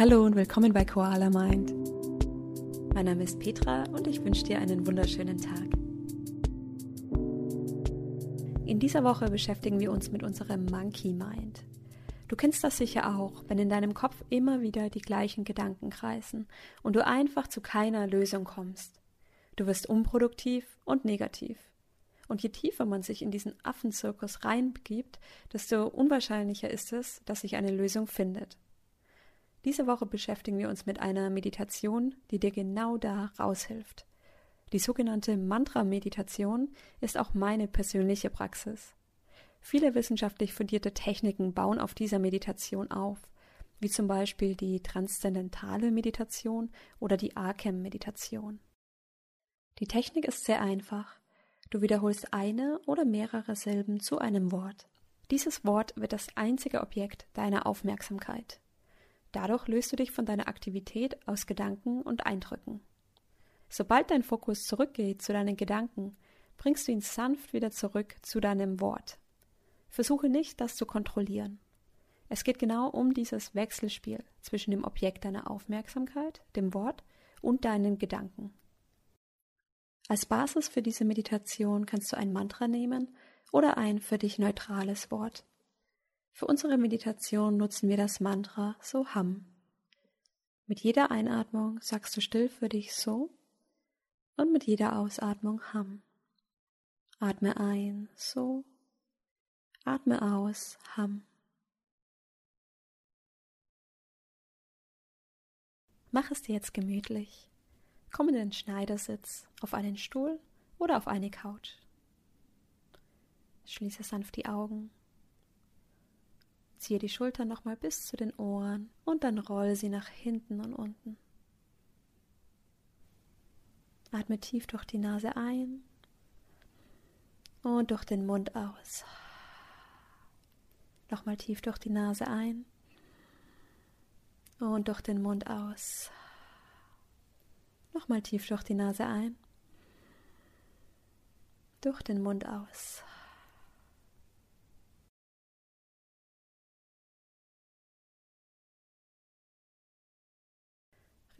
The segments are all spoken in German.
Hallo und willkommen bei Koala Mind. Mein Name ist Petra und ich wünsche dir einen wunderschönen Tag. In dieser Woche beschäftigen wir uns mit unserem Monkey Mind. Du kennst das sicher auch, wenn in deinem Kopf immer wieder die gleichen Gedanken kreisen und du einfach zu keiner Lösung kommst. Du wirst unproduktiv und negativ. Und je tiefer man sich in diesen Affenzirkus reinbegibt, desto unwahrscheinlicher ist es, dass sich eine Lösung findet. Diese Woche beschäftigen wir uns mit einer Meditation, die dir genau da raushilft. Die sogenannte Mantra-Meditation ist auch meine persönliche Praxis. Viele wissenschaftlich fundierte Techniken bauen auf dieser Meditation auf, wie zum Beispiel die transzendentale Meditation oder die Akem-Meditation. Die Technik ist sehr einfach. Du wiederholst eine oder mehrere Silben zu einem Wort. Dieses Wort wird das einzige Objekt deiner Aufmerksamkeit. Dadurch löst du dich von deiner Aktivität aus Gedanken und Eindrücken. Sobald dein Fokus zurückgeht zu deinen Gedanken, bringst du ihn sanft wieder zurück zu deinem Wort. Versuche nicht, das zu kontrollieren. Es geht genau um dieses Wechselspiel zwischen dem Objekt deiner Aufmerksamkeit, dem Wort, und deinen Gedanken. Als Basis für diese Meditation kannst du ein Mantra nehmen oder ein für dich neutrales Wort. Für unsere Meditation nutzen wir das Mantra Soham. Mit jeder Einatmung sagst du still für dich So und mit jeder Ausatmung Ham. Atme ein So, atme aus Ham. Mach es dir jetzt gemütlich. Komm in den Schneidersitz, auf einen Stuhl oder auf eine Couch. Schließe sanft die Augen Ziehe die Schultern nochmal bis zu den Ohren und dann roll sie nach hinten und unten. Atme tief durch die Nase ein und durch den Mund aus. Nochmal tief durch die Nase ein und durch den Mund aus. Nochmal tief durch die Nase ein, durch den Mund aus.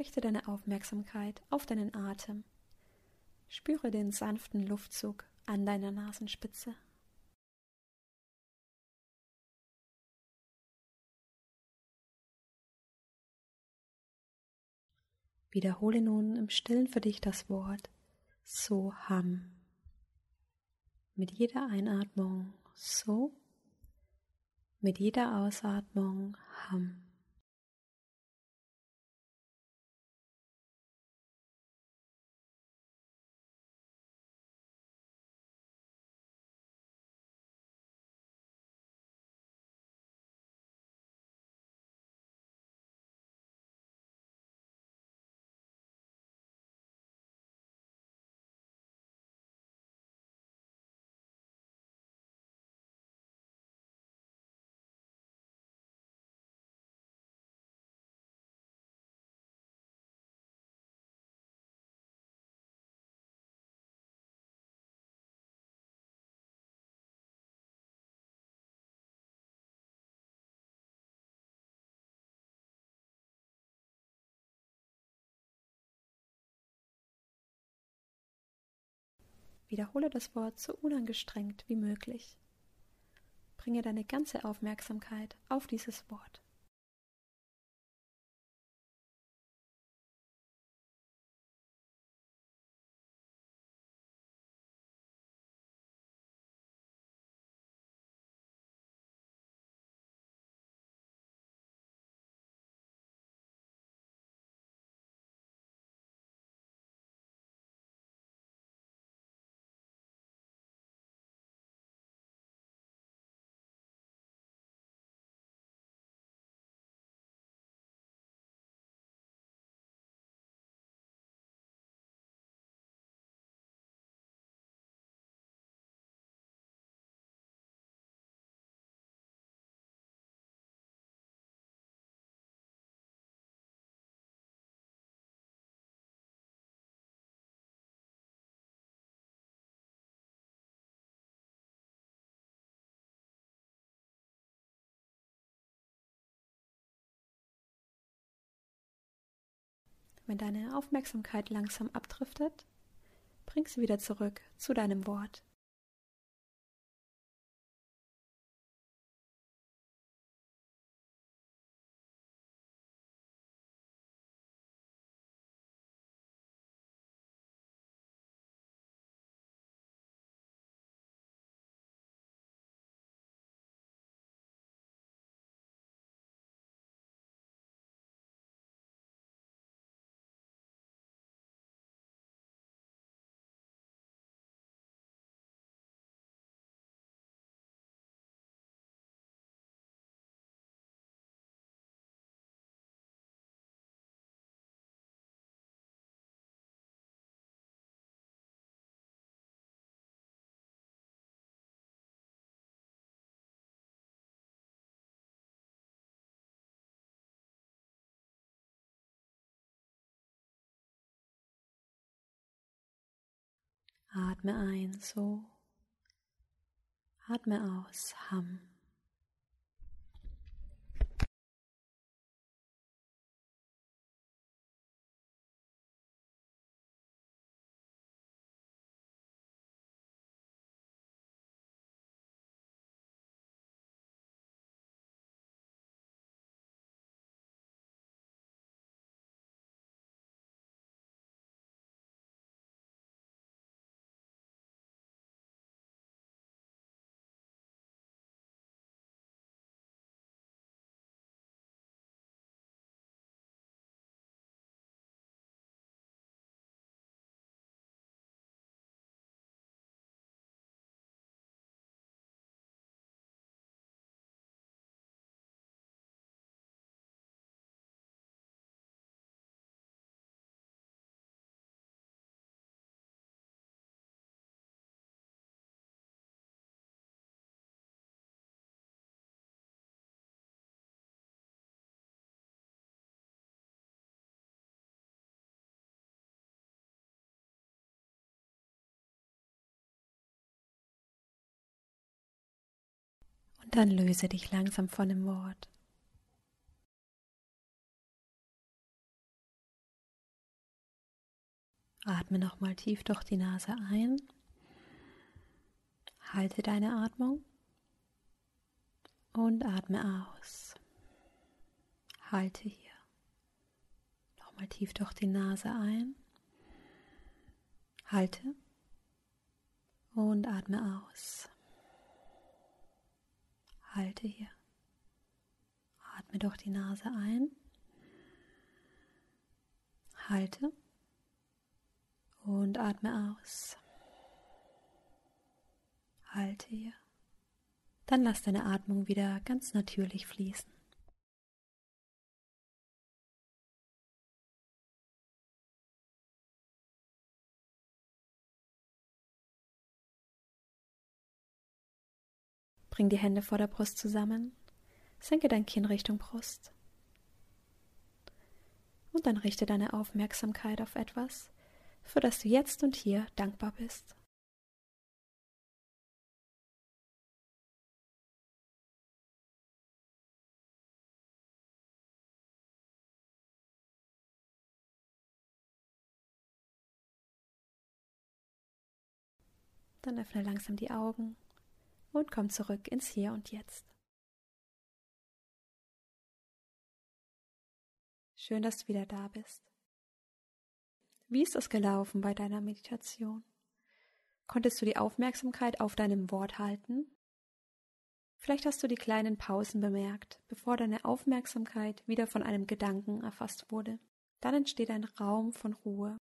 Richte deine Aufmerksamkeit auf deinen Atem. Spüre den sanften Luftzug an deiner Nasenspitze. Wiederhole nun im Stillen für dich das Wort Soham. Mit jeder Einatmung So, mit jeder Ausatmung Ham. Wiederhole das Wort so unangestrengt wie möglich. Bringe deine ganze Aufmerksamkeit auf dieses Wort. Wenn deine Aufmerksamkeit langsam abdriftet, bring sie wieder zurück zu deinem Wort. Atme ein, so. Atme aus, Ham. Dann löse dich langsam von dem Wort. Atme nochmal tief durch die Nase ein. Halte deine Atmung und atme aus. Halte hier. Nochmal tief durch die Nase ein. Halte und atme aus. Halte hier. Atme durch die Nase ein. Halte und atme aus. Halte hier. Dann lass deine Atmung wieder ganz natürlich fließen. Bring die Hände vor der Brust zusammen. Senke dein Kinn Richtung Brust. Und dann richte deine Aufmerksamkeit auf etwas, für das du jetzt und hier dankbar bist. Dann öffne langsam die Augen und komm zurück ins Hier und Jetzt. Schön, dass du wieder da bist. Wie ist es gelaufen bei deiner Meditation? Konntest du die Aufmerksamkeit auf deinem Wort halten? Vielleicht hast du die kleinen Pausen bemerkt, bevor deine Aufmerksamkeit wieder von einem Gedanken erfasst wurde. Dann entsteht ein Raum von Ruhe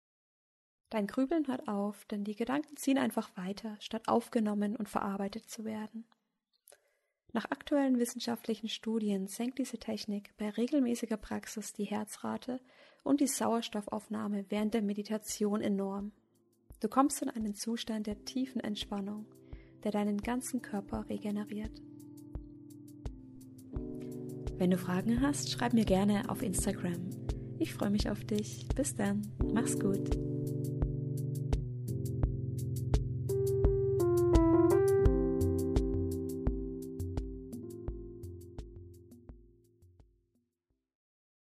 Dein Grübeln hört auf, denn die Gedanken ziehen einfach weiter, statt aufgenommen und verarbeitet zu werden. Nach aktuellen wissenschaftlichen Studien senkt diese Technik bei regelmäßiger Praxis die Herzrate und die Sauerstoffaufnahme während der Meditation enorm. Du kommst in einen Zustand der tiefen Entspannung, der deinen ganzen Körper regeneriert. Wenn du Fragen hast, schreib mir gerne auf Instagram. Ich freue mich auf dich. Bis dann. Mach's gut.